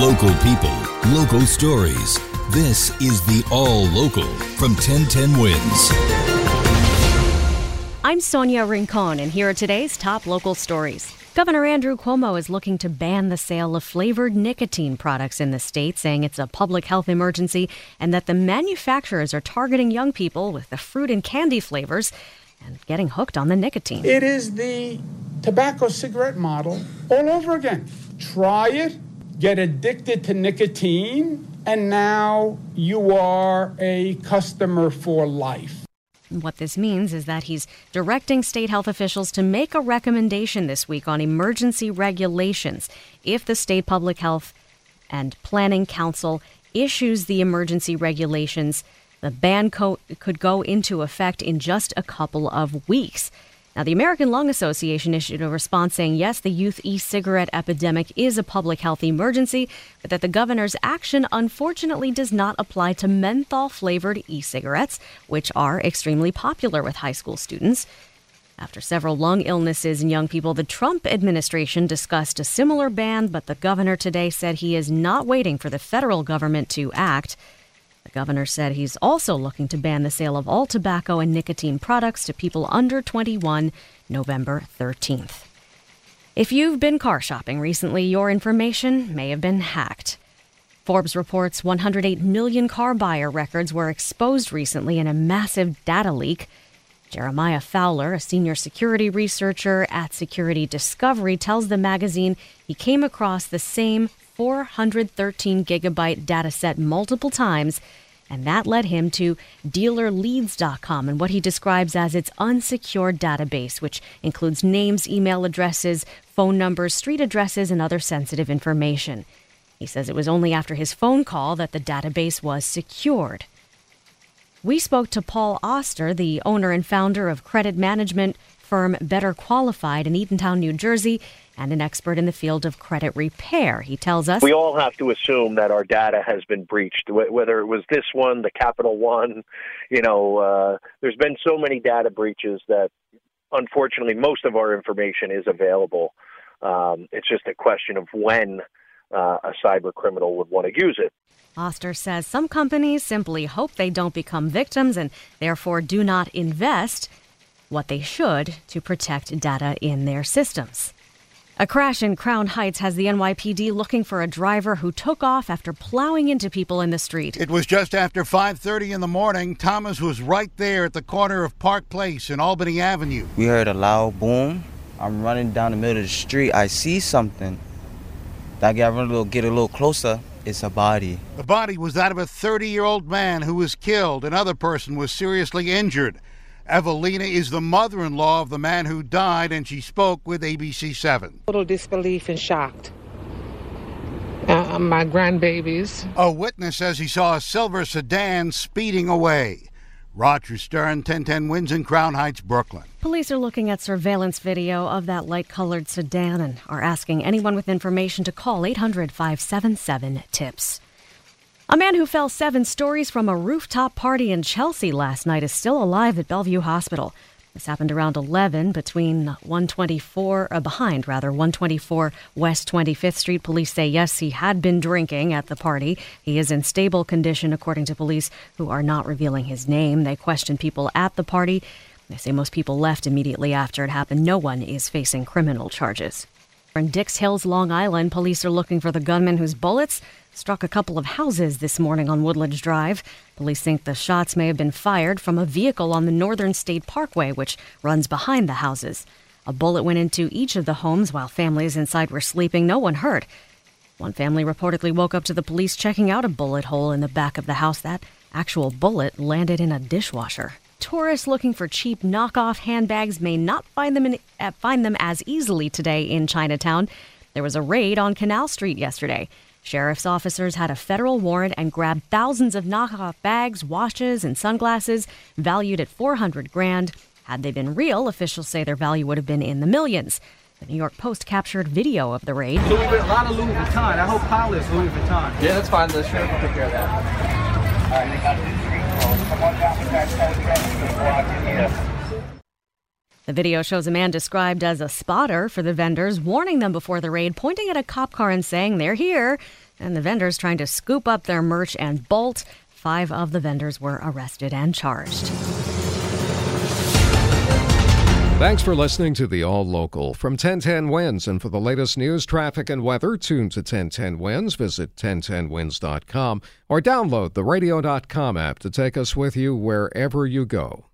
Local people, local stories. This is the All Local from 1010 Wins. I'm Sonia Rincon, and here are today's top local stories. Governor Andrew Cuomo is looking to ban the sale of flavored nicotine products in the state, saying it's a public health emergency and that the manufacturers are targeting young people with the fruit and candy flavors and getting hooked on the nicotine. It is the tobacco cigarette model all over again. Try it, get addicted to nicotine, and now you are a customer for life. What this means is that he's directing state health officials to make a recommendation this week on emergency regulations if the state public health and planning council issues the emergency regulations the ban co- could go into effect in just a couple of weeks. Now, the American Lung Association issued a response saying, yes, the youth e cigarette epidemic is a public health emergency, but that the governor's action unfortunately does not apply to menthol flavored e cigarettes, which are extremely popular with high school students. After several lung illnesses in young people, the Trump administration discussed a similar ban, but the governor today said he is not waiting for the federal government to act. Governor said he's also looking to ban the sale of all tobacco and nicotine products to people under 21 November 13th. If you've been car shopping recently, your information may have been hacked. Forbes reports 108 million car buyer records were exposed recently in a massive data leak. Jeremiah Fowler, a senior security researcher at Security Discovery, tells the magazine he came across the same 413 gigabyte data set multiple times, and that led him to dealerleads.com and what he describes as its unsecured database, which includes names, email addresses, phone numbers, street addresses, and other sensitive information. He says it was only after his phone call that the database was secured. We spoke to Paul Oster, the owner and founder of credit management firm Better Qualified in Eatontown, New Jersey, and an expert in the field of credit repair. He tells us we all have to assume that our data has been breached, whether it was this one, the Capital One. You know, uh, there's been so many data breaches that unfortunately most of our information is available. Um, it's just a question of when uh, a cyber criminal would want to use it. Oster says some companies simply hope they don't become victims and therefore do not invest what they should to protect data in their systems. A crash in Crown Heights has the NYPD looking for a driver who took off after plowing into people in the street. It was just after 5:30 in the morning. Thomas was right there at the corner of Park Place and Albany Avenue. We heard a loud boom. I'm running down the middle of the street. I see something. I get a little, get a little closer. It's a body. The body was that of a 30-year-old man who was killed. Another person was seriously injured. Evelina is the mother in law of the man who died, and she spoke with ABC7. Total disbelief and shocked. Uh, my grandbabies. A witness says he saw a silver sedan speeding away. Roger Stern, 1010 Wins in Crown Heights, Brooklyn. Police are looking at surveillance video of that light colored sedan and are asking anyone with information to call 800 577 TIPS. A man who fell seven stories from a rooftop party in Chelsea last night is still alive at Bellevue Hospital. This happened around 11 between 124, uh, behind rather, 124 West 25th Street. Police say yes, he had been drinking at the party. He is in stable condition, according to police, who are not revealing his name. They questioned people at the party. They say most people left immediately after it happened. No one is facing criminal charges. In Dix Hills, Long Island, police are looking for the gunman whose bullets struck a couple of houses this morning on Woodledge Drive. Police think the shots may have been fired from a vehicle on the Northern State Parkway, which runs behind the houses. A bullet went into each of the homes while families inside were sleeping. No one hurt. One family reportedly woke up to the police checking out a bullet hole in the back of the house. That actual bullet landed in a dishwasher. Tourists looking for cheap knockoff handbags may not find them in, uh, find them as easily today in Chinatown. There was a raid on Canal Street yesterday. Sheriff's officers had a federal warrant and grabbed thousands of knockoff bags, watches, and sunglasses valued at 400 grand. Had they been real, officials say their value would have been in the millions. The New York Post captured video of the raid. Louis, a lot of Louis Vuitton. I hope Kyle is Louis Vuitton. Yeah, that's fine. The sheriff will take care of that. All right, they got The video shows a man described as a spotter for the vendors, warning them before the raid, pointing at a cop car and saying they're here, and the vendors trying to scoop up their merch and bolt. Five of the vendors were arrested and charged. Thanks for listening to the All Local from 1010 Wins. And for the latest news, traffic, and weather, tune to 1010 Wins. Visit 1010wins.com or download the radio.com app to take us with you wherever you go.